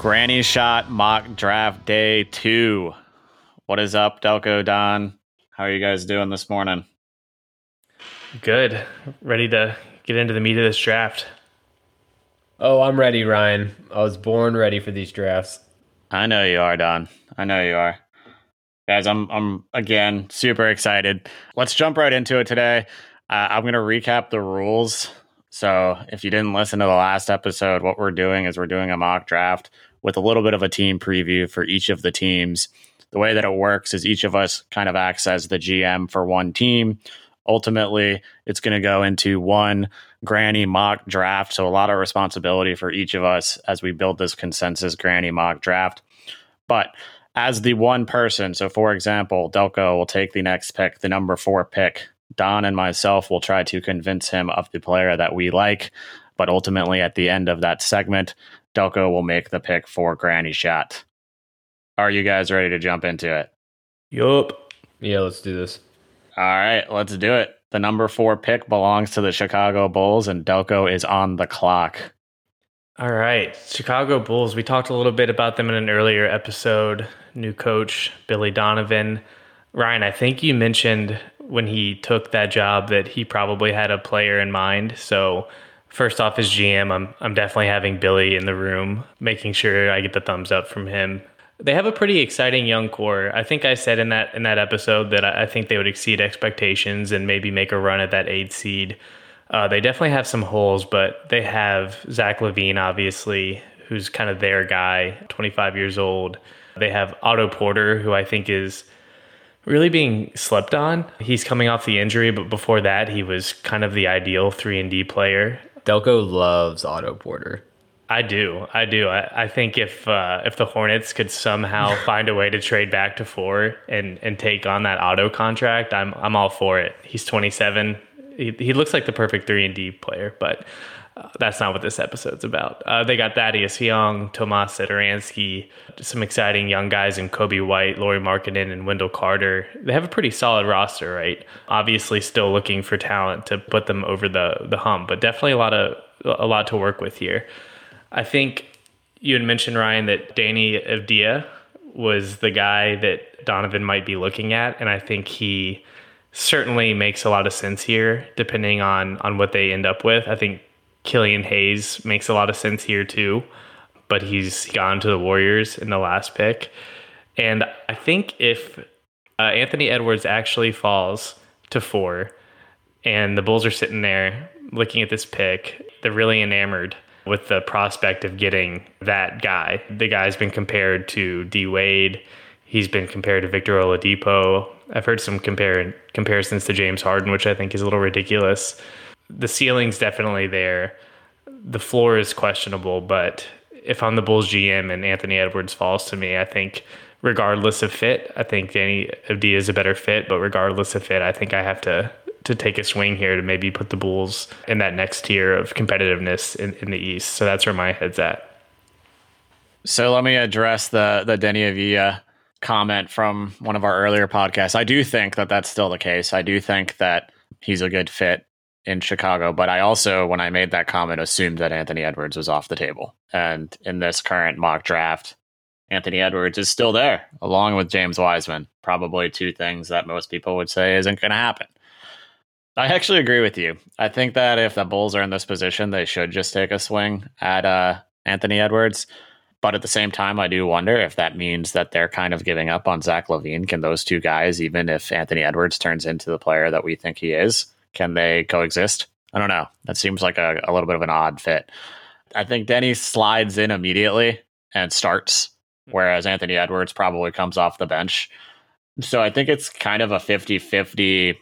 Granny Shot Mock Draft Day 2. What is up, Delco Don? How are you guys doing this morning? Good. Ready to get into the meat of this draft. Oh, I'm ready, Ryan. I was born ready for these drafts. I know you are, Don. I know you are. Guys, I'm I'm again super excited. Let's jump right into it today. Uh, I'm going to recap the rules. So, if you didn't listen to the last episode, what we're doing is we're doing a mock draft with a little bit of a team preview for each of the teams. The way that it works is each of us kind of acts as the GM for one team. Ultimately, it's going to go into one granny mock draft. So, a lot of responsibility for each of us as we build this consensus granny mock draft. But as the one person, so for example, Delco will take the next pick, the number four pick. Don and myself will try to convince him of the player that we like. But ultimately, at the end of that segment, Delco will make the pick for Granny Shot. Are you guys ready to jump into it? Yup. Yeah, let's do this. All right, let's do it. The number four pick belongs to the Chicago Bulls, and Delco is on the clock. All right. Chicago Bulls. We talked a little bit about them in an earlier episode. New coach, Billy Donovan. Ryan, I think you mentioned when he took that job that he probably had a player in mind. So, first off, as GM, I'm I'm definitely having Billy in the room, making sure I get the thumbs up from him. They have a pretty exciting young core. I think I said in that in that episode that I think they would exceed expectations and maybe make a run at that eight seed. Uh, they definitely have some holes, but they have Zach LaVine, obviously, who's kind of their guy, 25 years old. They have Otto Porter, who I think is really being slept on. He's coming off the injury, but before that, he was kind of the ideal three and D player. Delco loves Otto Porter. I do, I do. I, I think if uh, if the Hornets could somehow find a way to trade back to four and and take on that Otto contract, I'm I'm all for it. He's 27. He, he looks like the perfect three and D player, but that's not what this episode's about. Uh, they got Thaddeus Young, Tomas Satoransky, some exciting young guys in Coby White, Lauri Markkanen, and Wendell Carter. They have a pretty solid roster, right? Obviously, still looking for talent to put them over the the hump, but definitely a lot of a lot to work with here. I think you had mentioned Ryan that Deni Avdija was the guy that Donovan might be looking at, and I think he certainly makes a lot of sense here, depending on on what they end up with. I think Killian Hayes makes a lot of sense here too, but he's gone to the Warriors in the last pick. And I think if uh, Anthony Edwards actually falls to four and the Bulls are sitting there looking at this pick, they're really enamored with the prospect of getting that guy. The guy's been compared to D Wade. He's been compared to Victor Oladipo. I've heard some compare, comparisons to James Harden, which I think is a little ridiculous the ceiling's definitely there. The floor is questionable, but if I'm the Bulls GM and Anthony Edwards falls to me, I think regardless of fit, I think Deni Avdija is a better fit. But regardless of fit, I think I have to to take a swing here to maybe put the Bulls in that next tier of competitiveness in, in the East. So that's where my head's at. So let me address the the Deni Avdija comment from one of our earlier podcasts. I do think that that's still the case. I do think that he's a good fit in Chicago. But I also, when I made that comment, assumed that Anthony Edwards was off the table. And in this current mock draft, Anthony Edwards is still there, along with James Wiseman. Probably two things that most people would say isn't going to happen. I actually agree with you. I think that if the Bulls are in this position, they should just take a swing at uh, Anthony Edwards. But at the same time, I do wonder if that means that they're kind of giving up on Zach LaVine. Can those two guys, even if Anthony Edwards turns into the player that we think he is, can they coexist? I don't know. That seems like a, a little bit of an odd fit. I think Deni slides in immediately and starts, hmm. whereas Anthony Edwards probably comes off the bench. So I think it's kind of a 50 50.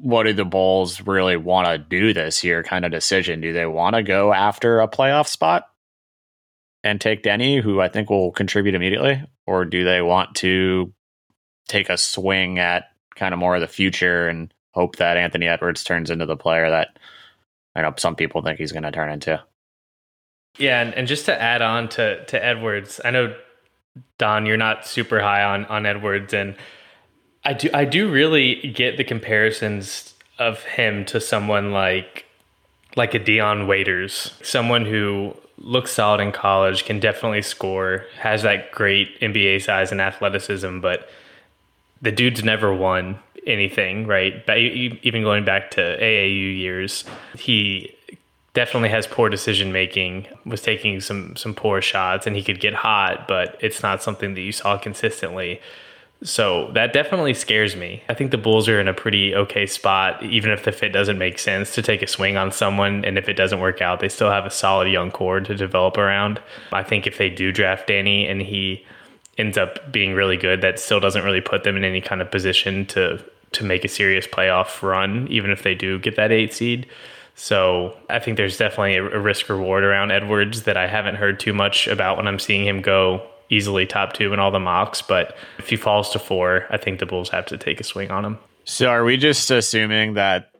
What do the Bulls really want to do this year kind of decision? Do they want to go after a playoff spot and take Deni, who I think will contribute immediately? Or do they want to take a swing at kind of more of the future and hope that Anthony Edwards turns into the player that I know some people think he's going to turn into. Yeah, and, and just to add on to to Edwards, I know Don, you're not super high on on Edwards, and I do I do really get the comparisons of him to someone like like a Dion Waiters, someone who looks solid in college, can definitely score, has that great NBA size and athleticism, but the dude's never won anything, right? But even going back to AAU years, he definitely has poor decision making, was taking some some poor shots and he could get hot, but it's not something that you saw consistently. So that definitely scares me. I think the Bulls are in a pretty okay spot, even if the fit doesn't make sense to take a swing on someone. And if it doesn't work out, they still have a solid young core to develop around. I think if they do draft Deni and he ends up being really good, that still doesn't really put them in any kind of position to to make a serious playoff run, even if they do get that eight seed. So I think there's definitely a, risk reward around Edwards that I haven't heard too much about when I'm seeing him go easily top two in all the mocks. But if he falls to four, I think the Bulls have to take a swing on him. So are we just assuming that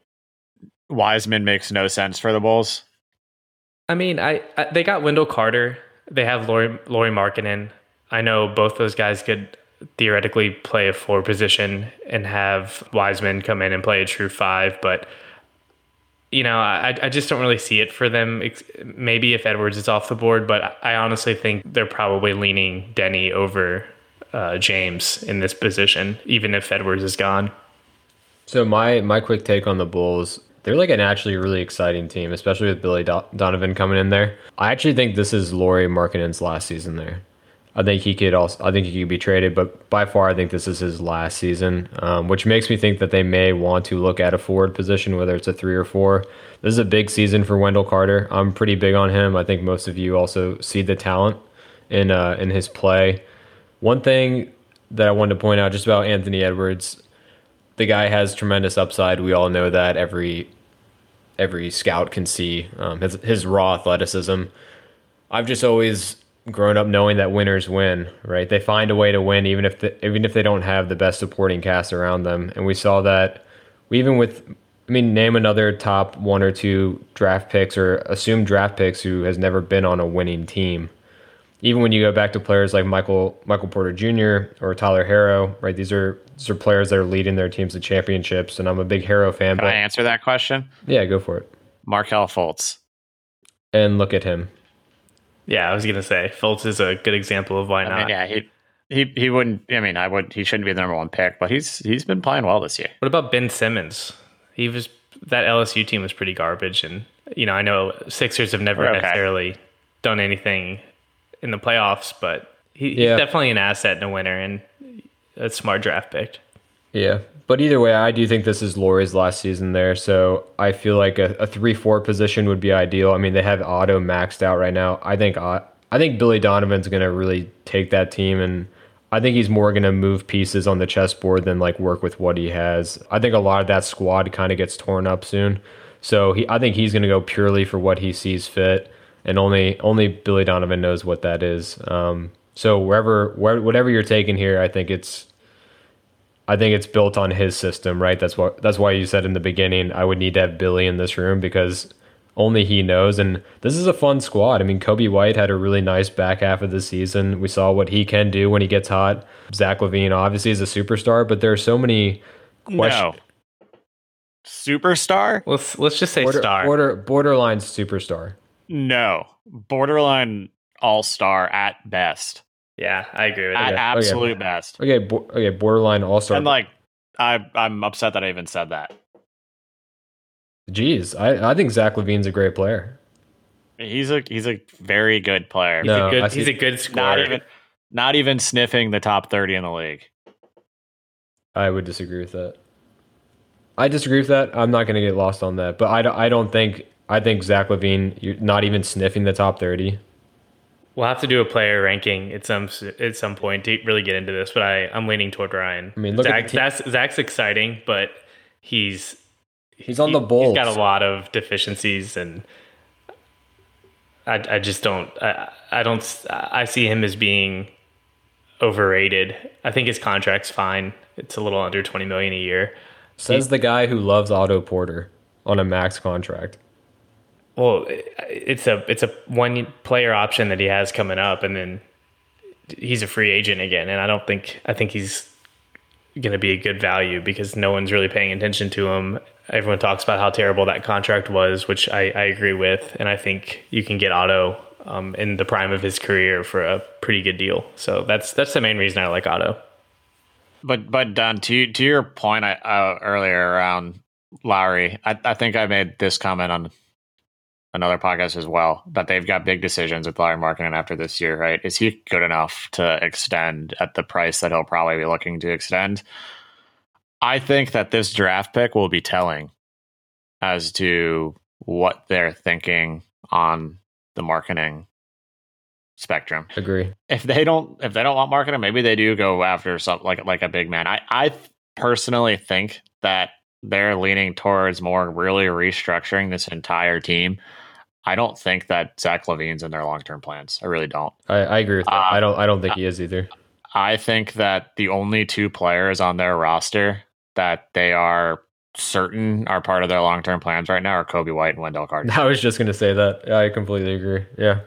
Wiseman makes no sense for the Bulls? I mean, I, I they got Wendell Carter. They have Lori Lauri Markkanen. I know both those guys could theoretically play a four position and have Wiseman come in and play a true five, but you know, I, I just don't really see it for them. Maybe if Edwards is off the board, but I honestly think they're probably leaning Deni over uh, James in this position, even if Edwards is gone. So my my quick take on the Bulls, they're like an actually really exciting team, especially with Billy Do- Donovan coming in there. I actually think this is Lauri Markkanen's last season there. I think he could also. I think he could be traded, but by far, I think this is his last season, um, which makes me think that they may want to look at a forward position, whether it's a three or four. This is a big season for Wendell Carter. I'm pretty big on him. I think most of you also see the talent in uh, in his play. One thing that I wanted to point out just about Anthony Edwards, the guy has tremendous upside. We all know that every every scout can see um, his his raw athleticism. I've just always grown up knowing that winners win, right? They find a way to win even if the, even if they don't have the best supporting cast around them. And we saw that even with I mean name another top one or two draft picks or assumed draft picks who has never been on a winning team. Even when you go back to players like Michael Michael Porter Jr. or Tyler Herro, right? These are these are players that are leading their teams to championships, and I'm a big Herro fan. Can but, I answer that question? Yeah, go for it. Markelle Fultz. And look at him. Yeah, I was gonna say Fultz is a good example of why I not. Mean, yeah, he he he wouldn't. I mean, I would. He shouldn't be the number one pick, but he's he's been playing well this year. What about Ben Simmons? He was that LSU team was pretty garbage, and you know I know Sixers have never okay. necessarily done anything in the playoffs, but he, he's definitely an asset in a winner and a smart draft pick. Yeah, but either way, I do think this is Lauri's last season there. So I feel like a, a three-four position would be ideal. I mean, they have Otto maxed out right now. I think I think Billy Donovan's going to really take that team, and I think he's more going to move pieces on the chessboard than like work with what he has. I think a lot of that squad kind of gets torn up soon. So he, I think he's going to go purely for what he sees fit, and only only Billy Donovan knows what that is. Um, so wherever, where, whatever you're taking here, I think it's I think it's built on his system, right? That's what that's why you said in the beginning I would need to have Billy in this room because only he knows. And this is a fun squad. I mean, Coby White had a really nice back half of the season. We saw what he can do when he gets hot. Zach LaVine obviously is a superstar, but there are so many questions. No. Superstar? Let's let's just say border, star. Border borderline superstar. No. Borderline all star at best. Yeah, I agree with At that. absolute okay. best. Okay, bo- okay, borderline all star. And like, I I'm upset that I even said that. Jeez, I, I think Zach LaVine's a great player. He's a he's a very good player. He's no, a good he's a good scorer. Not even not even sniffing the top thirty in the league. I would disagree with that. I disagree with that. I'm not going to get lost on that, but I don't, I don't think I think Zach LaVine, you're not even sniffing the top thirty. We'll have to do a player ranking at some at some point to really get into this, but I I'm leaning toward Ryan. I mean, look Zach, Zach's, Zach's exciting, but he's he's on the Bulls. He's got a lot of deficiencies, and I I just don't I I don't I see him as being overrated. I think his contract's fine. It's a little under twenty million a year. Says he, the guy who loves Otto Porter on a max contract. Well, it's a it's a one player option that he has coming up, and then he's a free agent again. And I don't think I think he's going to be a good value because no one's really paying attention to him. Everyone talks about how terrible that contract was, which I, I agree with, and I think you can get Otto um, in the prime of his career for a pretty good deal. So that's that's the main reason I like Otto. But but Don, to to your point I, uh, earlier around Lauri, I, I think I made this comment on another podcast as well that they've got big decisions with Lauri Markkanen after this year, right? Is he good enough to extend at the price that he'll probably be looking to extend? I think that this draft pick will be telling as to what they're thinking on the Markkanen spectrum. Agree. If they don't if they don't want Markkanen, maybe they do go after something like like a big man. I I personally think that they're leaning towards more really restructuring this entire team. I don't think that Zach LaVine's in their long term plans. I really don't. I, I agree with that. Uh, I don't I don't think he is either. I think that the only two players on their roster that they are certain are part of their long term plans right now are Coby White and Wendell Carter. I was just gonna say that. I completely agree. Yeah.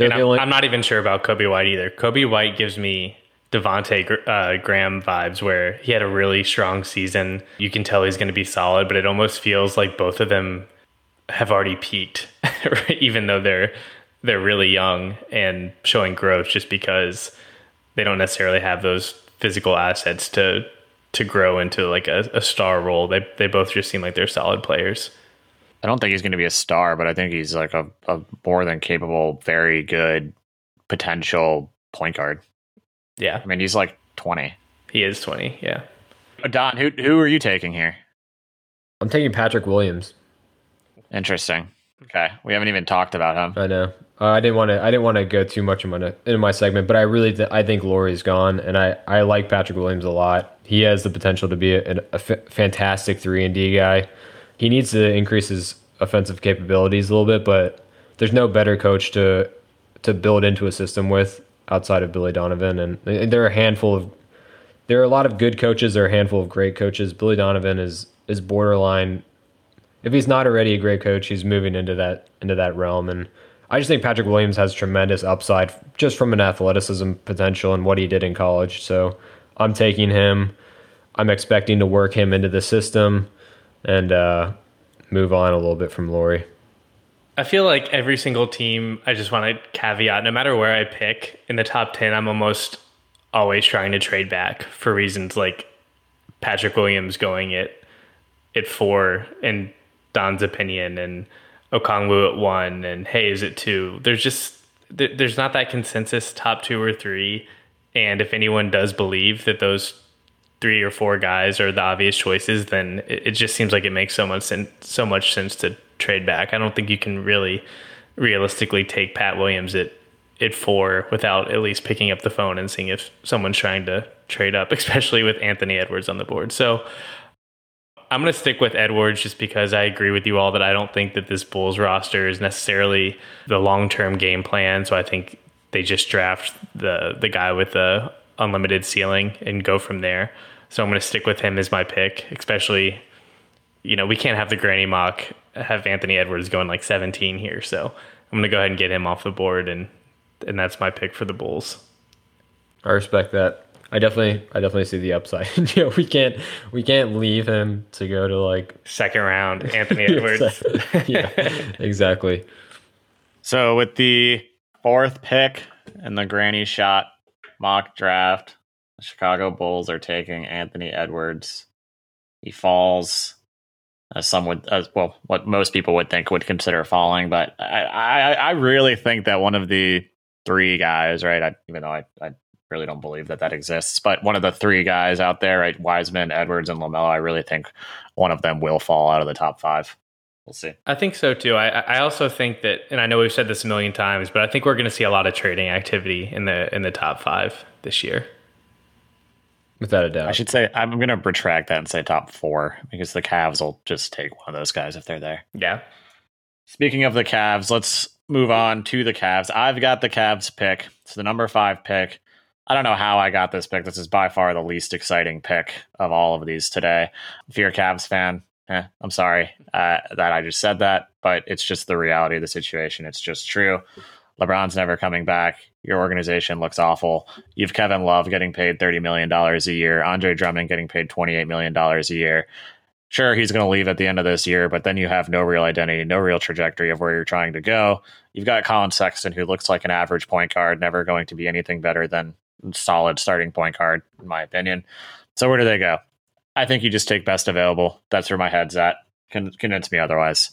I'm, only- I'm, not even sure about Coby White either. Coby White gives me Devonte uh, Graham vibes where he had a really strong season. You can tell he's going to be solid, but it almost feels like both of them have already peaked, even though they're they're really young and showing growth just because they don't necessarily have those physical assets to to grow into like a, a star role. They they both just seem like they're solid players. I don't think he's going to be a star, but I think he's like a, a more than capable, very good potential point guard. Yeah. I mean, he's like 20. He is 20. Yeah. Don, who who are you taking here? I'm taking Patrick Williams. Interesting. Okay, we haven't even talked about him. I know. Uh, I didn't want to. I didn't want to go too much in my in my segment, but I really th- I think Lauri's gone, and I I like Patrick Williams a lot. He has the potential to be a, a f- fantastic three and D guy. He needs to increase his offensive capabilities a little bit, but there's no better coach to to build into a system with outside of Billy Donovan, and there are a handful of there are a lot of good coaches. There are a handful of great coaches. Billy Donovan is is borderline. If he's not already a great coach, he's moving into that into that realm. And I just think Patrick Williams has tremendous upside just from an athleticism potential and what he did in college. So I'm taking him. I'm expecting to work him into the system and uh, move on a little bit from Lauri. I feel like every single team, I just want to caveat no matter where I pick in the top 10, I'm almost always trying to trade back for reasons like Patrick Williams going at, at four, in Don's opinion, and Okongwu at one, and Hayes at two. There's just, there's not that consensus top two or three. And if anyone does believe that those three or four guys are the obvious choices, then it, it just seems like it makes so much sense, so much sense to trade back. I don't think you can really realistically take Pat Williams at at four without at least picking up the phone and seeing if someone's trying to trade up, especially with Anthony Edwards on the board. So I'm going to stick with Edwards just because I agree with you all that I don't think that this Bulls roster is necessarily the long term game plan. So I think they just draft the the guy with the unlimited ceiling and go from there. So I'm going to stick with him as my pick, especially you know, we can't have the granny mock have Anthony Edwards going like 17 here. So I'm going to go ahead and get him off the board, and and that's my pick for the Bulls. I respect that. I definitely, I definitely see the upside. you know, we can't, we can't leave him to go to like second round Anthony Edwards. yeah, exactly. So with the fourth pick in the granny shot mock draft, the Chicago Bulls are taking Anthony Edwards. He falls as some would, as well, what most people would think would consider falling. But I, I, I really think that one of the three guys, right? I, even though I, I really don't believe that that exists, but one of the three guys out there, right? Wiseman, Edwards, and LaMelo. I really think one of them will fall out of the top five. We'll see. I think so too. I, I also think that, and I know we've said this a million times, but I think we're going to see a lot of trading activity in the in the top five this year. Without a doubt. I should say I'm going to retract that and say top four because the Cavs will just take one of those guys if they're there. Yeah. Speaking of the Cavs, let's move on to the Cavs. I've got the Cavs pick. It's the number five pick. I don't know how I got this pick. This is by far the least exciting pick of all of these today. If you're a Cavs fan, eh, I'm sorry uh, that I just said that, but it's just the reality of the situation. It's just true. LeBron's never coming back. Your organization looks awful. You've Kevin Love getting paid $30 million a year, Andre Drummond getting paid $28 million a year. sure he's going to leave at the end of this year, but then you have no real identity, no real trajectory of where you're trying to go. You've got Collin Sexton, who looks like an average point guard, never going to be anything better than solid starting point guard, in my opinion. So where do they go? I think you just take best available. That's where my head's at. Con- convince me otherwise.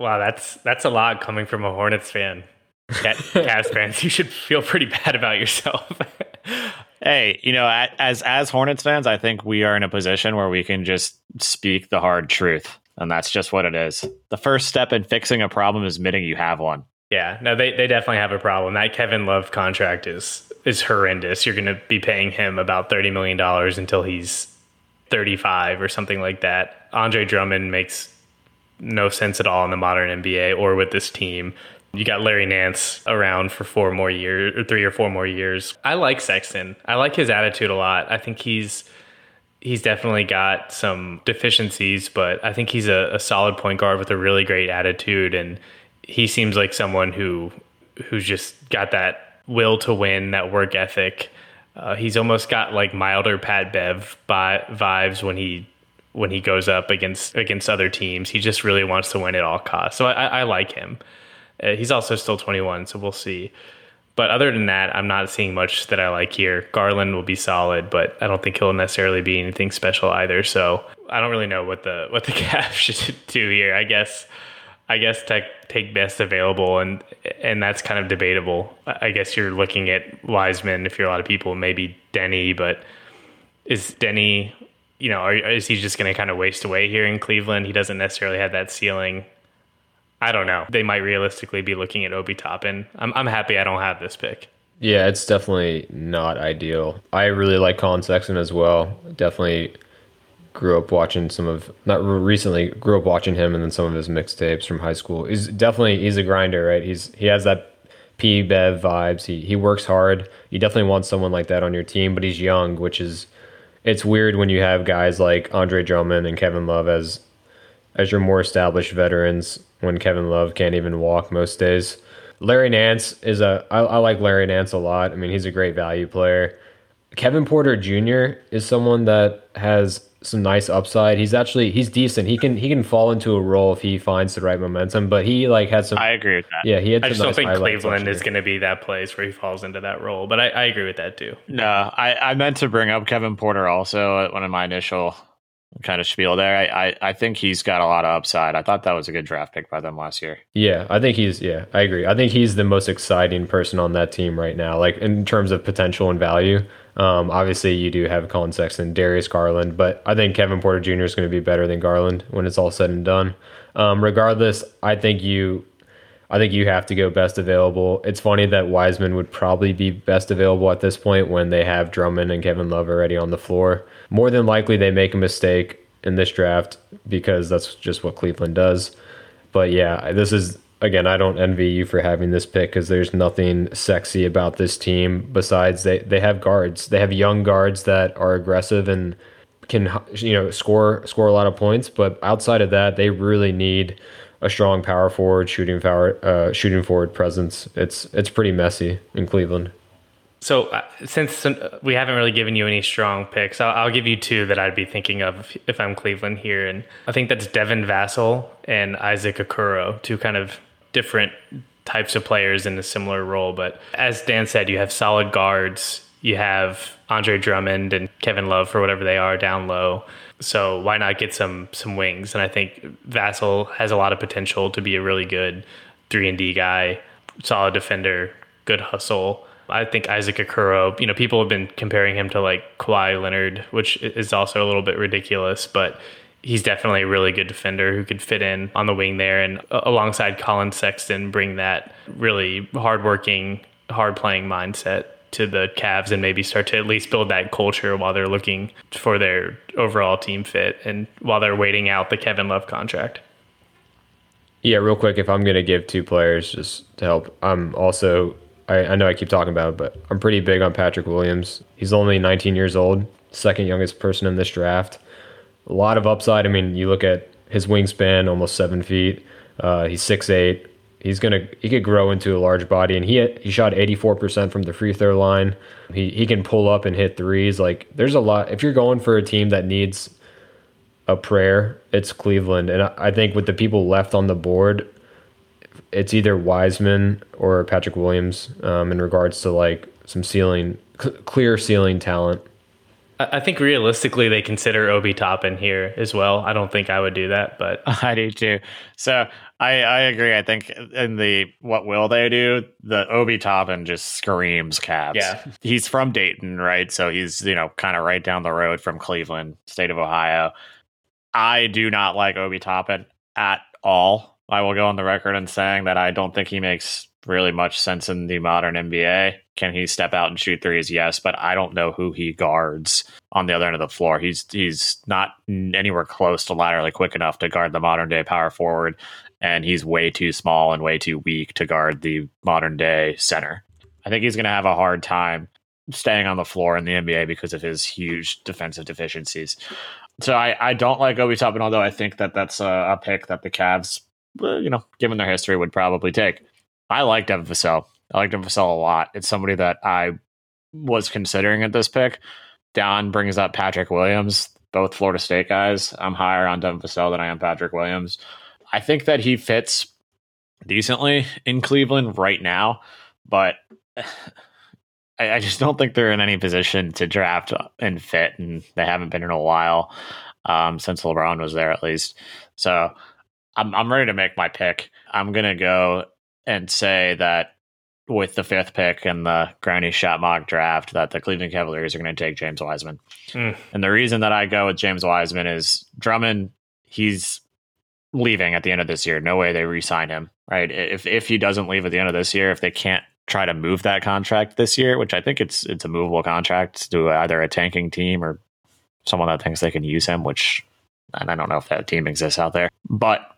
Wow, that's that's a lot coming from a Hornets fan. Cavs fans, you should feel pretty bad about yourself. hey, you know, as as Hornets fans, I think we are in a position where we can just speak the hard truth, and that's just what it is. The first step in fixing a problem is admitting you have one. Yeah, no, they they definitely have a problem. That Kevin Love contract is is horrendous. You're going to be paying him about thirty million dollars until he's thirty five or something like that. Andre Drummond makes no sense at all in the modern NBA or with this team. You got Larry Nance around for four more years or three or four more years. I like Sexton. I like his attitude a lot. I think he's he's definitely got some deficiencies, but I think he's a, a solid point guard with a really great attitude and he seems like someone who who's just got that will to win, that work ethic. Uh, he's almost got like milder Pat Bev vibes when he when he goes up against against other teams. He just really wants to win at all costs. So I, I like him. Uh, he's also still 21, so we'll see. But other than that, I'm not seeing much that I like here. Garland will be solid, but I don't think he'll necessarily be anything special either. So I don't really know what the what the Cavs should do here. I guess I guess take take best available, and and that's kind of debatable. I guess you're looking at Wiseman if you're a lot of people, maybe Deni, but is Deni, you know, are, is he just going to kind of waste away here in Cleveland? He doesn't necessarily have that ceiling. I don't know. They might realistically be looking at Obi Toppin. I'm I'm happy I don't have this pick. Yeah, it's definitely not ideal. I really like Collin Sexton as well. Definitely grew up watching some of not recently grew up watching him and then some of his mixtapes from high school. He's definitely he's a grinder, right? He's he has that P Bev vibes. He he works hard. You definitely want someone like that on your team, but he's young, which is it's weird when you have guys like Andre Drummond and Kevin Love as as your more established veterans when Kevin Love can't even walk most days. Larry Nance is a I, I like Larry Nance a lot. I mean, he's a great value player. Kevin Porter Jr. is someone that has some nice upside. He's actually he's decent. He can he can fall into a role if he finds the right momentum. But he like had some. I agree with that. Yeah, he had. Some. I just don't think Cleveland is going to be that place where he falls into that role. But I, I agree with that too. No, I, I meant to bring up Kevin Porter also at one of my initial kind of spiel there. I, I, I think he's got a lot of upside. I thought that was a good draft pick by them last year. Yeah, I think he's yeah, I agree. I think he's the most exciting person on that team right now, like in terms of potential and value. Um, obviously, you do have Collin Sexton, Darius Garland, but I think Kevin Porter Jr. is going to be better than Garland when it's all said and done. Um, regardless, I think you, I think you have to go best available. It's funny that Wiseman would probably be best available at this point when they have Drummond and Kevin Love already on the floor. More than likely, they make a mistake in this draft because that's just what Cleveland does. But yeah, this is again, I don't envy you for having this pick because there's nothing sexy about this team besides they, they have guards. They have young guards that are aggressive and can you know score score a lot of points. But outside of that, they really need a strong power forward, shooting power, uh, shooting forward presence. It's it's pretty messy in Cleveland. So uh, since uh, we haven't really given you any strong picks, I'll, I'll, give you two that I'd be thinking of if I'm Cleveland here, and I think that's Devin Vassell and Isaac Okoro, two kind of different types of players in a similar role. But as Dan said, you have solid guards. You have Andre Drummond and Kevin Love for whatever they are down low. So why not get some some wings? And I think Vassell has a lot of potential to be a really good three and D guy, solid defender, good hustle. I think Isaac Okoro, you know, people have been comparing him to like Kawhi Leonard, which is also a little bit ridiculous, but he's definitely a really good defender who could fit in on the wing there and uh, alongside Collin Sexton bring that really hardworking, hard playing mindset to the Cavs and maybe start to at least build that culture while they're looking for their overall team fit and while they're waiting out the Kevin Love contract. Yeah, real quick, if I'm going to give two players just to help, I'm also, I, I know I keep talking about it, but I'm pretty big on Patrick Williams. He's only 19 years old, second youngest person in this draft a lot of upside. I mean, you look at his wingspan, almost seven feet. Uh, he's six eight. He's gonna he could grow into a large body, and he he shot eighty four percent from the free throw line. He he can pull up and hit threes. Like there's a lot. If you're going for a team that needs a prayer, it's Cleveland. And I, I think with the people left on the board, it's either Wiseman or Patrick Williams um, in regards to like some ceiling, cl- clear ceiling talent. I I think realistically they consider Obi Toppin here as well. I don't think I would do that, but I do too. So I, I agree. I think in the what will they do? The Obi Toppin just screams Cavs. Yeah. He's from Dayton, right? So he's, you know, kind of right down the road from Cleveland, state of Ohio. I do not like Obi Toppin at all. I will go on the record and saying that I don't think he makes really much sense in the modern NBA. Can he step out and shoot threes? Yes, but I don't know who he guards on the other end of the floor. He's he's not anywhere close to laterally quick enough to guard the modern day power forward, and he's way too small and way too weak to guard the modern day center. I think he's going to have a hard time staying on the floor in the NBA because of his huge defensive deficiencies. So I, I don't like Obi Toppin, although I think that that's a, a pick that the Cavs, uh, you know, given their history, would probably take. I like Devin Vassell. I like Devin Vassell a lot. It's somebody that I was considering at this pick. Don brings up Patrick Williams, both Florida State guys. I'm higher on Devin Vassell than I am Patrick Williams. I think that he fits decently in Cleveland right now, but I, I just don't think they're in any position to draft and fit, and they haven't been in a while um, since LeBron was there, at least. So I'm I'm ready to make my pick. I'm gonna go and say that with the fifth pick in the Granny Shot mock draft, that the Cleveland Cavaliers are going to take James Wiseman. Mm. And the reason that I go with James Wiseman is Drummond. He's leaving at the end of this year. No way they re-sign him. Right? If if he doesn't leave at the end of this year, if they can't try to move that contract this year, which I think it's it's a movable contract to either a tanking team or someone that thinks they can use him, which and I don't know if that team exists out there. But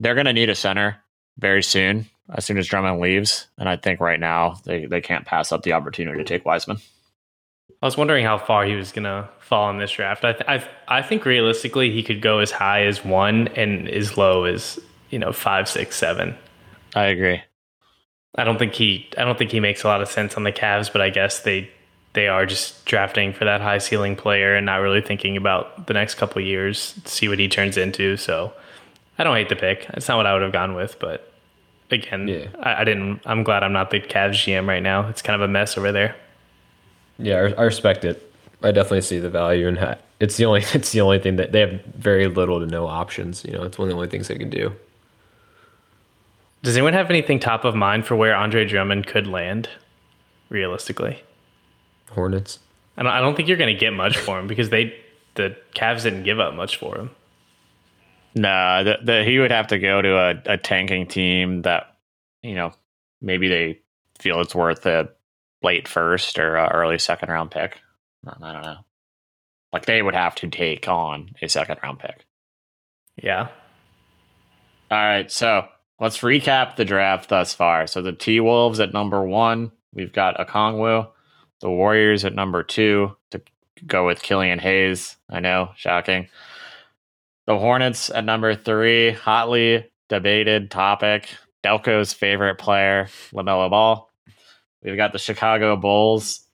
they're going to need a center very soon, as soon as Drummond leaves. And I think right now they, they can't pass up the opportunity to take Wiseman. I was wondering how far he was going to fall in this draft. I, th- I, th- I think realistically he could go as high as one and as low as you know five, six, seven. I agree. I don't think he I don't think he makes a lot of sense on the Cavs, but I guess they they are just drafting for that high ceiling player and not really thinking about the next couple years, see what he turns into. So I don't hate the pick. It's not what I would have gone with, but again, Yeah. I, I didn't. I'm glad I'm not the Cavs GM right now. It's kind of a mess over there. Yeah, I, I respect it. I definitely see the value in that. It's the only it's the only thing that they have very little to no options. You know, it's one of the only things they can do. Does anyone have anything top of mind for where Andre Drummond could land, realistically? Hornets. I don't, I don't think you're going to get much for him because they the Cavs didn't give up much for him. No, the, the, he would have to go to a, a tanking team that, you know, maybe they feel it's worth a late first or a early second round pick. I don't know. Like they would have to take on a second round pick. Yeah. All right, so let's recap the draft thus far. So the T Wolves at number one, we've got Okongwu. The Warriors at number two to go with Killian Hayes. I know, shocking. The Hornets at number three, hotly debated topic. Delco's favorite player, LaMelo Ball. We've got the Chicago Bulls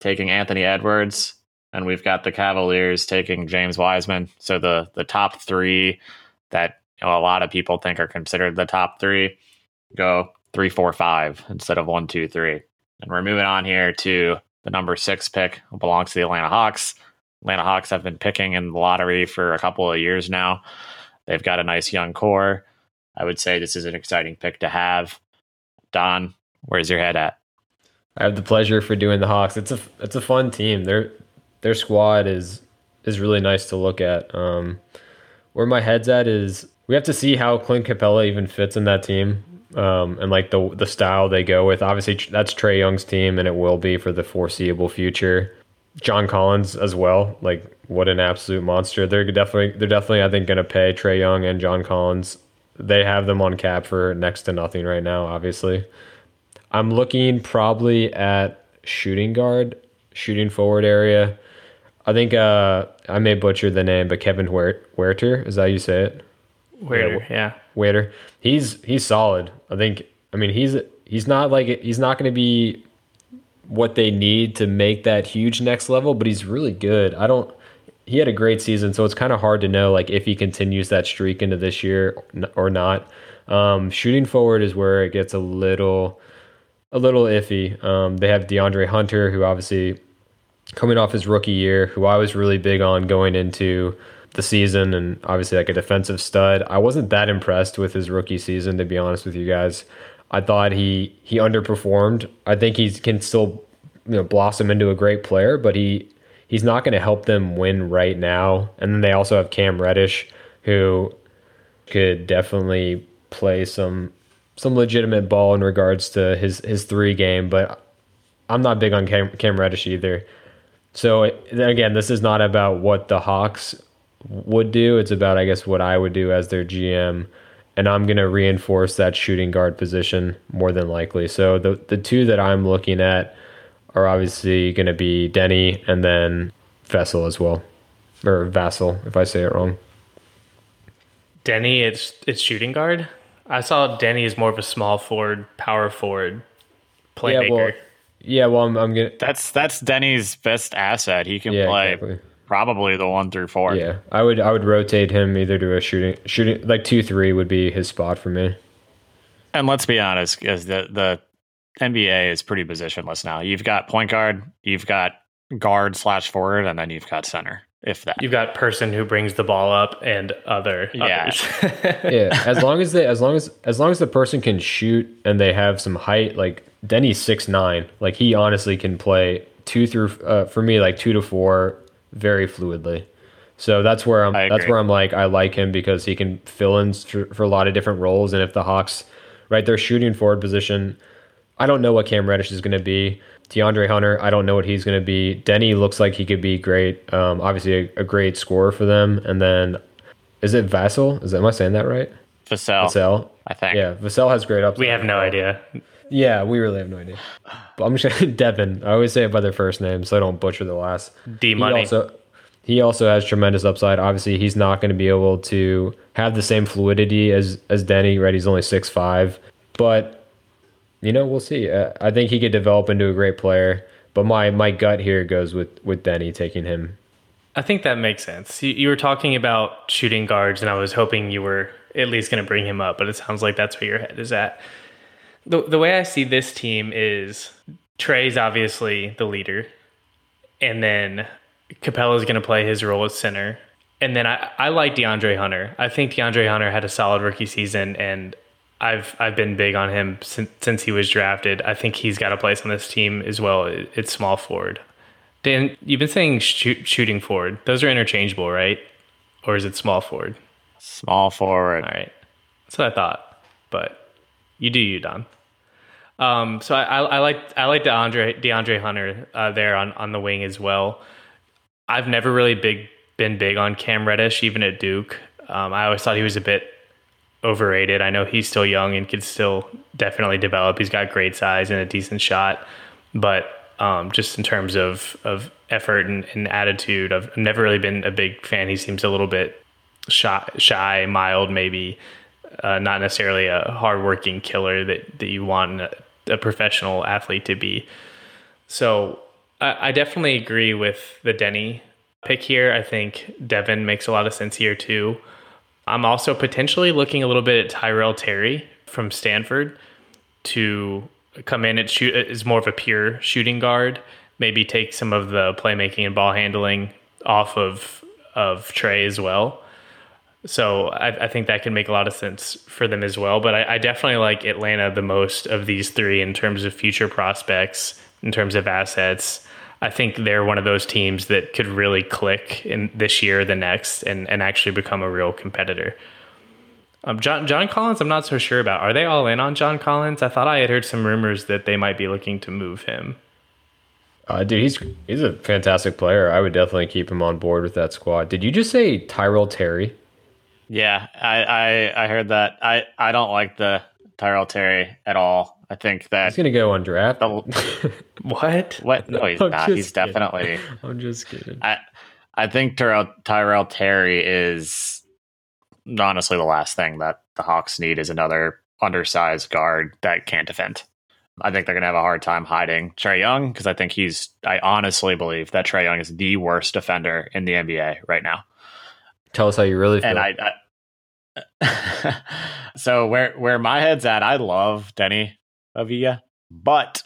taking Anthony Edwards, and we've got the Cavaliers taking James Wiseman. So the the top three that you know, a lot of people think are considered the top three go three, four, five instead of one, two, three. And we're moving on here to the number six pick, belongs to the Atlanta Hawks. Atlanta Hawks have been picking in the lottery for a couple of years now. They've got a nice young core. I would say this is an exciting pick to have. Don, where's your head at? I have the pleasure for doing the Hawks. It's a it's a fun team. Their their squad is is really nice to look at. Um, where my head's at is we have to see how Clint Capela even fits in that team, um, and like the the style they go with. Obviously, that's Trae Young's team, and it will be for the foreseeable future. John Collins as well. Like what an absolute monster. They're definitely they're definitely I think going to pay Trae Young and John Collins. They have them on cap for next to nothing right now. Obviously, I'm looking probably at shooting guard, shooting forward area. I think uh, I may butcher the name, but Kevin Huerter is that how you say it? Weirder, yeah. Waiter. He's he's solid. I think. I mean, he's he's not like he's not going to be what they need to make that huge next level, but he's really good. I don't. he had a great season, so it's kind of hard to know like if he continues that streak into this year or not. Um, shooting forward is where it gets a little a little iffy. Um, they have DeAndre Hunter, who obviously coming off his rookie year, who I was really big on going into the season, and obviously like a defensive stud. I wasn't that impressed with his rookie season, to be honest with you guys. I thought he he underperformed. I think he can still you know blossom into a great player, but he he's not going to help them win right now. And then they also have Cam Reddish, who could definitely play some some legitimate ball in regards to his his three game, but I'm not big on Cam, Cam Reddish either. So again, this is not about what the Hawks would do. It's about I guess what I would do as their GM, and I'm going to reinforce that shooting guard position more than likely. So the the two that I'm looking at are obviously going to be Deni and then Vessel as well, or Vassell if I say it wrong. Deni, it's it's shooting guard. I saw Deni as more of a small forward, power forward playmaker. Yeah, well, yeah, well I'm, I'm gonna. That's that's Deni's best asset. He can yeah, play exactly. probably the one through four. Yeah, I would I would rotate him either to a shooting shooting like two three would be his spot for me. And let's be honest, as the the NBA is pretty positionless now. You've got point guard, you've got guard slash forward, and then you've got center if that. You've got person who brings the ball up and other yeah. yeah, as long as they as long as as long as the person can shoot and they have some height like Deni's six nine, like he honestly can play two through uh, for me like 2 to 4 very fluidly. So that's where I'm that's where I'm like I like him because he can fill in for, for a lot of different roles and if the Hawks right they're shooting forward position I don't know what Cam Reddish is going to be. DeAndre Hunter, I don't know what he's going to be. Deni looks like he could be great. Um, obviously, a, a, great scorer for them. And then, is it Vassell? Is that, am I saying that right? Vassell. Vassell. I think. Yeah, Vassell has great upside. We have no idea. Yeah, we really have no idea. But I'm just gonna Devin. I always say it by their first name, so I don't butcher the last. D money. He also, he also has tremendous upside. Obviously, he's not going to be able to have the same fluidity as as Deni. Right, he's only six five, but you know, we'll see. Uh, I think he could develop into a great player, but my my gut here goes with with Deni taking him. I think that makes sense. You, you were talking about shooting guards, and I was hoping you were at least going to bring him up, but it sounds like that's where your head is at. The the way I see this team is Trae's obviously the leader, and then Capela is going to play his role as center. And then I, I like DeAndre Hunter. I think DeAndre Hunter had a solid rookie season, and I've I've been big on him since since he was drafted. I think he's got a place on this team as well. It's small forward. Dan, you've been saying shoot, shooting forward. Those are interchangeable, right? Or is it small forward? Small forward. All right, that's what I thought. But you do you, Don. Um, so I, I, I like I like DeAndre DeAndre Hunter uh, there on on the wing as well. I've never really big been big on Cam Reddish, even at Duke. Um, I always thought he was a bit overrated. I know he's still young and can still definitely develop. He's got great size and a decent shot, but um, just in terms of of effort and, and, attitude, I've never really been a big fan. He seems a little bit shy, shy mild, maybe uh, not necessarily a hardworking killer that that you want a, a professional athlete to be. So I, I definitely agree with the Deni pick here. I think Devin makes a lot of sense here too. I'm also potentially looking a little bit at Tyrell Terry from Stanford to come in and shoot is more of a pure shooting guard. Maybe take some of the playmaking and ball handling off of of Trae as well. So I, I, think that can make a lot of sense for them as well. But I, I, definitely like Atlanta the most of these three in terms of future prospects, in terms of assets. I think they're one of those teams that could really click in this year, or the next, and, and actually become a real competitor. Um, John John Collins, I'm not so sure about. Are they all in on John Collins? I thought I had heard some rumors that they might be looking to move him. Uh, dude, he's he's a fantastic player. I would definitely keep him on board with that squad. Did you just say Tyrell Terry? Yeah, I, I I heard that. I I don't like the Tyrell Terry at all. I think that he's gonna go undrafted. what? What? No, he's I'm not. He's kidding. definitely. I'm just kidding. I I think Tyrell, Tyrell Terry is honestly the last thing that the Hawks need is another undersized guard that can't defend. I think they're going to have a hard time hiding Trae Young because I think he's, I honestly believe that Trae Young is the worst defender in the NBA right now. Tell us how you really feel. And I, I so where where my head's at, I love Deni Avdija, but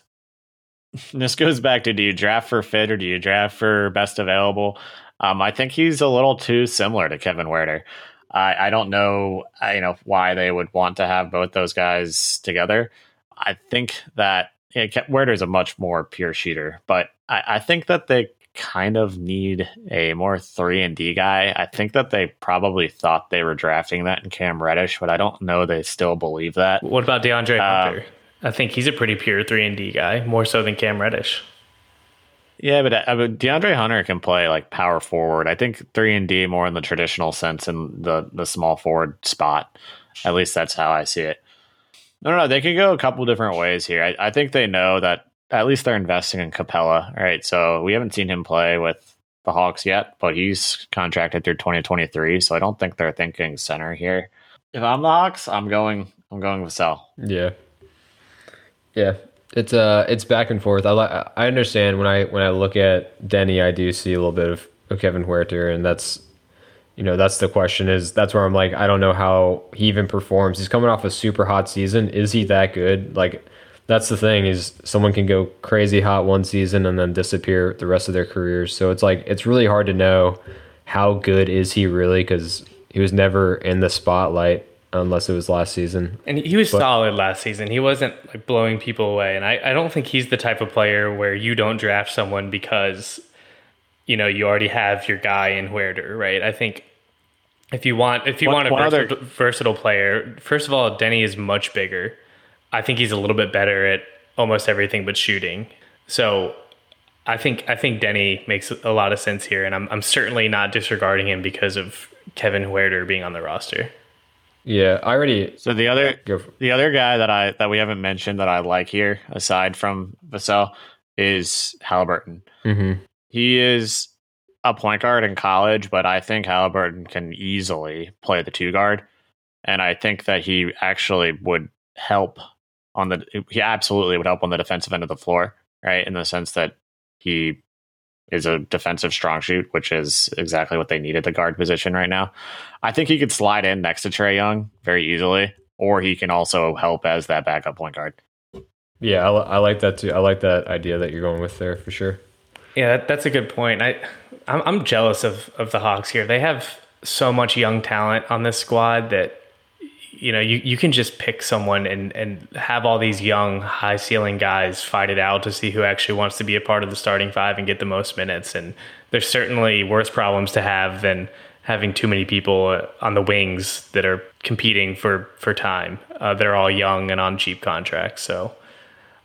this goes back to do you draft for fit or do you draft for best available? Um, I think he's a little too similar to Kevin Huerter. I, I don't know, you know, why they would want to have both those guys together. I think that yeah, Huerter's a much more pure shooter, but I, I think that they kind of need a more three and D guy. I think that they probably thought they were drafting that in Cam Reddish, but I don't know they still believe that. What about DeAndre uh, Hunter? I think he's a pretty pure three and D guy, more so than Cam Reddish. Yeah, but, uh, but DeAndre Hunter can play like power forward. I think three and D more in the traditional sense in the the small forward spot. At least that's how I see it. No, no, no. They could go a couple different ways here. I, I think they know that at least they're investing in Capela, right? So we haven't seen him play with the Hawks yet, but he's contracted through 2023. So I don't think they're thinking center here. If I'm the Hawks, I'm going I'm going with Sal. Yeah. Yeah. It's uh it's back and forth. I li- I understand when I when I look at Deni, I do see a little bit of, of Kevin Huerter, and that's you know that's the question is that's where I'm like I don't know how he even performs. He's coming off a super hot season. Is he that good? Like that's the thing is someone can go crazy hot one season and then disappear the rest of their careers. So it's like it's really hard to know how good is he really because he was never in the spotlight unless it was last season. And he was but, solid last season. He wasn't like blowing people away. And I, I don't think he's the type of player where you don't draft someone because, you know, you already have your guy in Huerter, right? I think if you want if you what, want a versatile, other... versatile player, first of all, Deni is much bigger. I think he's a little bit better at almost everything but shooting. So I think I think Deni makes a lot of sense here, and I'm I'm certainly not disregarding him because of Kevin Huerter being on the roster. Yeah, I already. So the other the other guy that I that we haven't mentioned that I like here, aside from Vassell, is Haliburton. Mm-hmm. He is a point guard in college, but I think Haliburton can easily play the two guard, and I think that he actually would help on the. He absolutely would help on the defensive end of the floor, right? In the sense that he is a defensive strong shoot, which is exactly what they need at the guard position right now. I think he could slide in next to Trae Young very easily, or he can also help as that backup point guard. Yeah, I, I like that too. I like that idea that you're going with there for sure. Yeah, that, that's a good point. I I'm, I'm jealous of of the Hawks here. They have so much young talent on this squad that you know, you, you can just pick someone and, and have all these young, high ceiling guys fight it out to see who actually wants to be a part of the starting five and get the most minutes. And there's certainly worse problems to have than having too many people on the wings that are competing for, for time. Uh, they're all young and on cheap contracts. So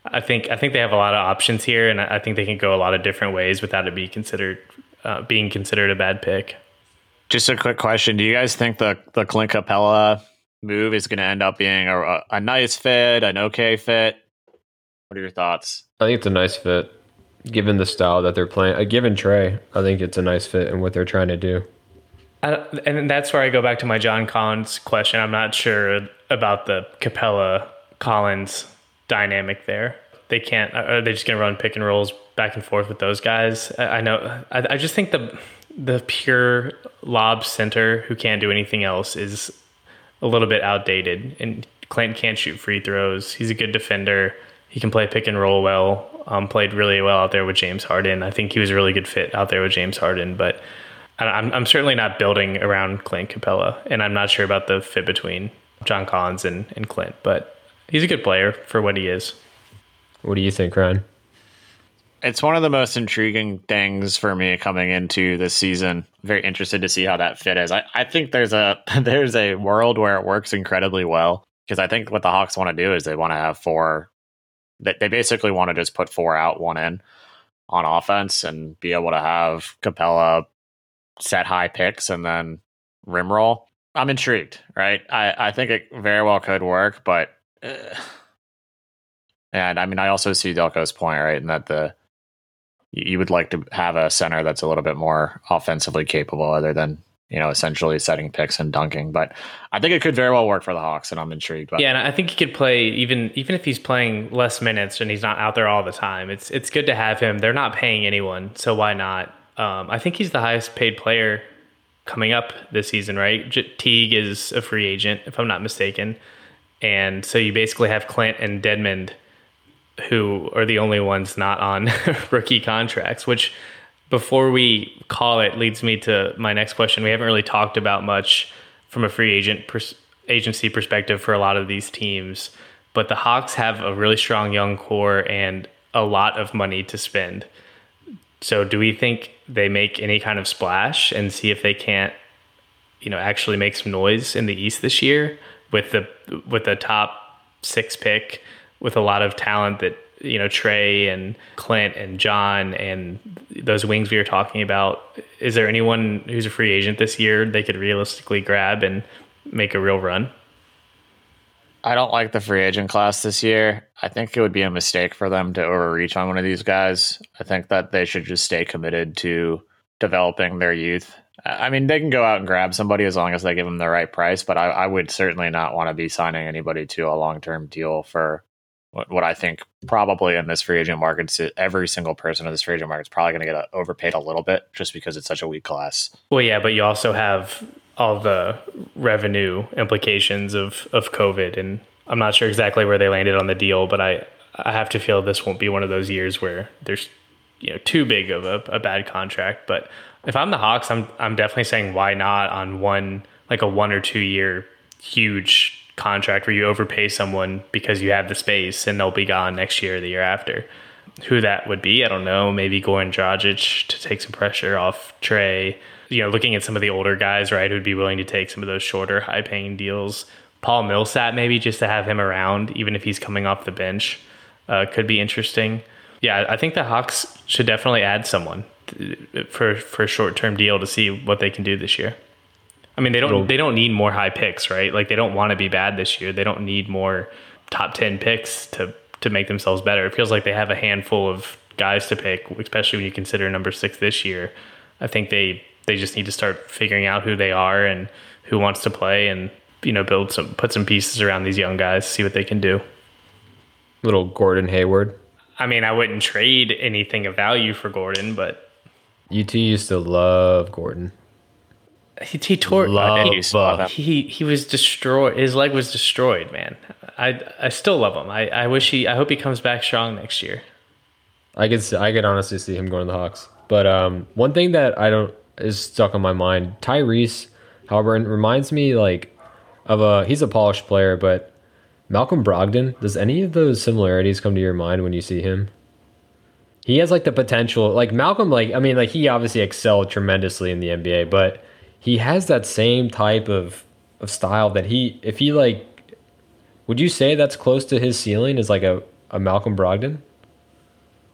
I think I think they have a lot of options here, and I think they can go a lot of different ways without it be considered uh, being considered a bad pick. Just a quick question: Do you guys think the the Clint Capela move is going to end up being a, a nice fit, an okay fit. What are your thoughts? I think it's a nice fit, given the style that they're playing. Uh, given Trae, I think it's a nice fit in what they're trying to do. and that's where I go back to my John Collins question. I'm not sure about the Capela Collins dynamic there. They can't. Are they just going to run pick and rolls back and forth with those guys? I, I know. I, I just think the the pure lob center who can't do anything else is a little bit outdated. And Clint can't shoot free throws. He's a good defender. He can play pick and roll well. Um, played really well out there with James Harden. I think he was a really good fit out there with James Harden. But I'm, I'm certainly not building around Clint Capela, and I'm not sure about the fit between John Collins and, and Clint. But he's a good player for what he is. What do you think, Ryan? It's one of the most intriguing things for me coming into this season. Very interested to see how that fit is. I, I think there's a there's a world where it works incredibly well because I think what the Hawks want to do is they want to have four. They, they basically want to just put four out, one in on offense and be able to have Capela set high picks and then rim roll. I'm intrigued, right? I, I think it very well could work, but uh, and I mean I also see Delco's point, right, and that the you would like to have a center that's a little bit more offensively capable other than you know, essentially setting picks and dunking. But I think it could very well work for the Hawks, and I'm intrigued. By yeah, and I think he could play even even if he's playing less minutes and he's not out there all the time. It's it's good to have him. They're not paying anyone, so why not? Um, I think he's the highest paid player coming up this season, right? J- Teague is a free agent, if I'm not mistaken, and so you basically have Clint and Dedmon, who are the only ones not on rookie contracts, which before we call it leads me to my next question. We haven't really talked about much from a free agent pers- agency perspective for a lot of these teams, but the Hawks have a really strong young core and a lot of money to spend. So, do we think they make any kind of splash and see if they can't, you know, actually make some noise in the East this year with the with the top six pick with a lot of talent that you know Trae and Clint and John and those wings we were talking about. Is there anyone who's a free agent this year they could realistically grab and make a real run? I don't like the free agent class this year. I think it would be a mistake for them to overreach on one of these guys. I think that they should just stay committed to developing their youth. I mean, they can go out and grab somebody as long as they give them the right price, but I, I would certainly not want to be signing anybody to a long term deal for what, I think probably in this free agent market, every single person in this free agent market is probably going to get uh, overpaid a little bit just because it's such a weak class. Well, yeah, but you also have all the revenue implications of of COVID, and I'm not sure exactly where they landed on the deal, but I I have to feel this won't be one of those years where there's you know too big of a, a bad contract. But if I'm the Hawks, I'm I'm definitely saying why not on one like a one or two year huge contract where you overpay someone because you have the space and they'll be gone next year or the year after. Who that would be, I don't know. Maybe Goran Dragic to take some pressure off Trae. You know, looking at some of the older guys, right, who'd be willing to take some of those shorter, high paying deals. Paul Millsap, maybe just to have him around, even if he's coming off the bench, uh, could be interesting. Yeah, I think the Hawks should definitely add someone for for a short term deal to see what they can do this year. I mean, they don't they don't need more high picks, right? Like they don't want to be bad this year. They don't need more top 10 picks to to make themselves better. It feels like they have a handful of guys to pick, especially when you consider number 6 this year. I think they they just need to start figuring out who they are and who wants to play and you know build some put some pieces around these young guys, see what they can do. Little Gordon Hayward. I mean, I wouldn't trade anything of value for Gordon, but UT used to love Gordon. He, he tore love he, he he was destroyed. His leg was destroyed, man. I I still love him. I, I wish he. I hope he comes back strong next year. I could I could honestly see him going to the Hawks. But um, one thing that I don't is stuck on my mind. Tyrese Haliburton reminds me like of a he's a polished player, but Malcolm Brogdon. Does any of those similarities come to your mind when you see him? He has like the potential, like Malcolm. Like I mean, like he obviously excelled tremendously in the NBA, but he has that same type of of style that he if he like would you say that's close to his ceiling is like a, a Malcolm Brogdon?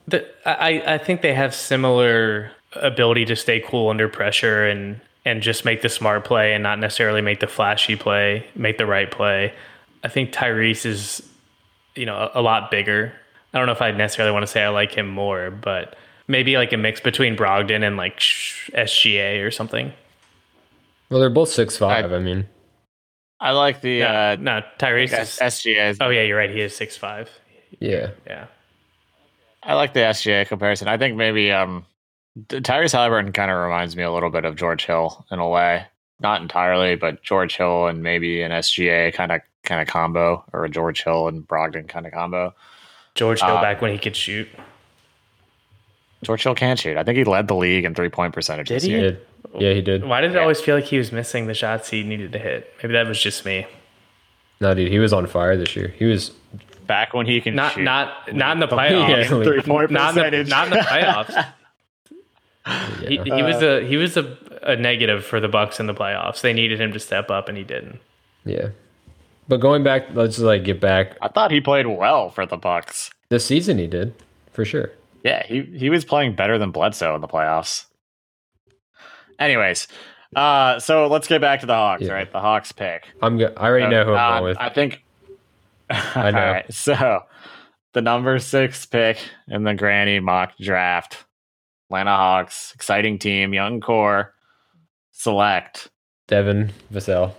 The, I, I think they have similar ability to stay cool under pressure and and just make the smart play and not necessarily make the flashy play, make the right play. I think Tyrese is, you know, a, a lot bigger. I don't know if I necessarily want to say I like him more, but maybe like a mix between Brogdon and like SGA or something. Well, they're both six five. I, I mean, I like the uh, no Tyrese is, SGA. Oh yeah, you're right. He is six five. Yeah, yeah. I like the SGA comparison. I think maybe um, Tyrese Haliburton kind of reminds me a little bit of George Hill in a way. Not entirely, but George Hill and maybe an SGA kind of kind of combo, or a George Hill and Brogdon kind of combo. George Hill uh, back when he could shoot. George Hill can shoot. I think he led the league in three point percentage. Did this he? Year. Yeah, he did. Why did it always feel like he was missing the shots he needed to hit? Maybe that was just me. No, dude, he was on fire this year. He was back when he can not shoot. not not in the playoffs. Three point not percentage. In the, not in the playoffs. yeah. he, he was a he was a, a negative for the Bucks in the playoffs. They needed him to step up, and he didn't. Yeah, but going back, let's just like get back. I thought he played well for the Bucks this season. He did for sure. Yeah, he he was playing better than Bledsoe in the playoffs. Anyways, uh, so let's get back to the Hawks, yeah. right? The Hawks pick. I'm go- I already know who I'm uh, going with. I think. I know. All right, so the number six pick in the Granny mock draft, Atlanta Hawks, exciting team, young core, select Devin Vassell.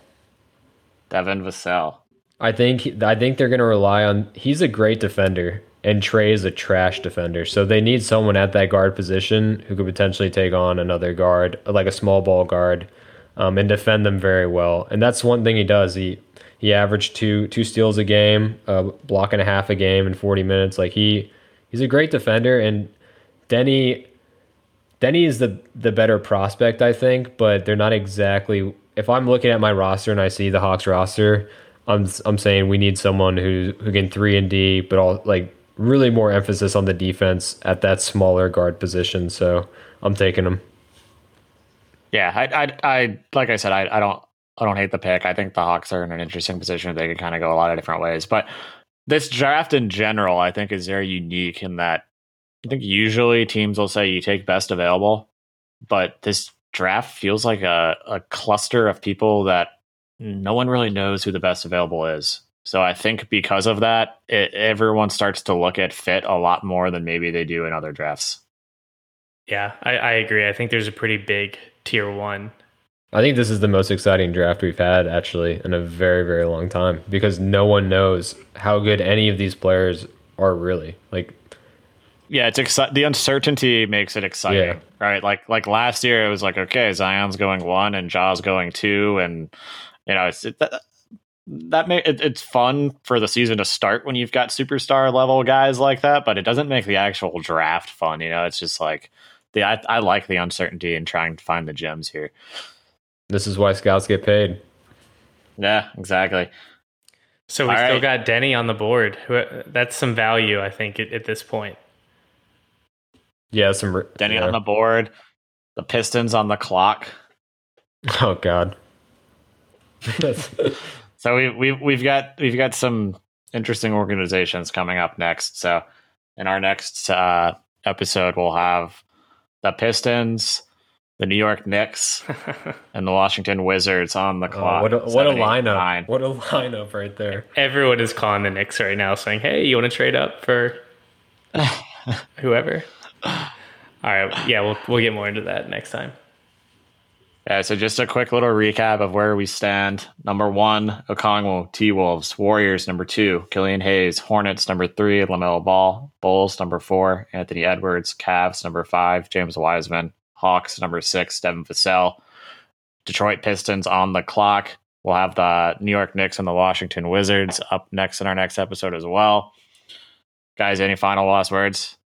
Devin Vassell. I think I think they're going to rely on. He's a great defender, and Trae is a trash defender. So they need someone at that guard position who could potentially take on another guard, like a small ball guard, um, and defend them very well. And that's one thing he does. He he averaged two two steals a game, a block and a half a game in 40 minutes. Like he he's a great defender, and Denny Deni is the the better prospect, I think. But they're not exactly. If I'm looking at my roster and I see the Hawks roster, I'm I'm saying we need someone who who can three and D, but all like really more emphasis on the defense at that smaller guard position. So I'm taking them. Yeah, I, I, I like I said, I, I don't, I don't hate the pick. I think the Hawks are in an interesting position. They can kind of go a lot of different ways, but this draft in general, I think, is very unique in that I think usually teams will say you take best available, but this draft feels like a, a cluster of people that no one really knows who the best available is. So I think because of that, it, everyone starts to look at fit a lot more than maybe they do in other drafts. Yeah, I, I agree. I think there's a pretty big tier one. I think this is the most exciting draft we've had actually in a very very long time because no one knows how good any of these players are really. Like yeah, it's exci- the uncertainty makes it exciting, yeah. right? Like like last year it was like okay, Zion's going 1 and Ja's going 2 and you know, it's it, that, that may, it, it's fun for the season to start when you've got superstar level guys like that, but it doesn't make the actual draft fun. You know, it's just like the I, I like the uncertainty and trying to find the gems here. This is why scouts get paid. Yeah, exactly. So we All still right. got Deni on the board. That's some value, I think, at, at this point. Yeah, some Deni yeah. on the board. The Pistons on the clock. Oh God. so we we we've got we've got some interesting organizations coming up next. So in our next uh, episode, we'll have the Pistons, the New York Knicks, and the Washington Wizards on the clock. Oh, what a, what a lineup! Nine. What a lineup right there. Everyone is calling the Knicks right now, saying, "Hey, you want to trade up for whoever?" All right, yeah, we'll we'll get more into that next time. Yeah, so just a quick little recap of where we stand. Number one, Okongwu, T Wolves. Warriors, number two, Killian Hayes. Hornets, number three, LaMelo Ball. Bulls, number four, Anthony Edwards. Cavs, number five, James Wiseman. Hawks, number six, Devin Vassell. Detroit Pistons on the clock. We'll have the New York Knicks and the Washington Wizards up next in our next episode as well. Guys, any final last words?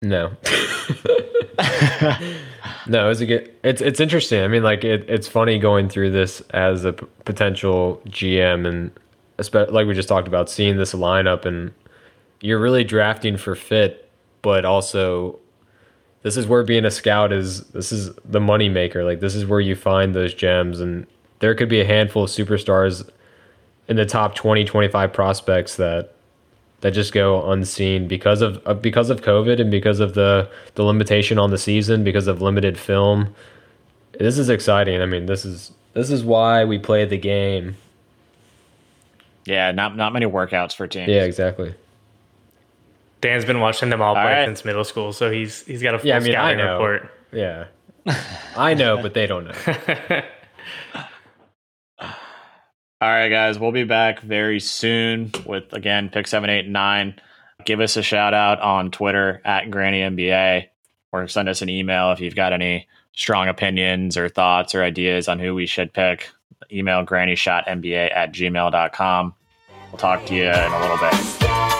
No. no, it's a good. It's it's interesting. I mean, like it, it's funny going through this as a p- potential GM and like we just talked about, seeing this lineup and you're really drafting for fit, but also this is where being a scout is. This is the money maker. Like this is where you find those gems, and there could be a handful of superstars in the top 20, 25 prospects that that just go unseen because of uh, because of COVID and because of the the limitation on the season, because of limited film. This is exciting. I mean, this is this is why we play the game. Yeah, not not many workouts for teams. Yeah, exactly. Dan's been watching them all, all play right. since middle school, so he's he's got a full yeah, I mean, scouting report. Yeah, I know, but they don't know. All right, guys, we'll be back very soon with again pick seven, eight, nine. Give us a shout out on Twitter at Granny NBA or send us an email if you've got any strong opinions or thoughts or ideas on who we should pick. Email grannyshottnba at gmail.com. We'll talk to you in a little bit.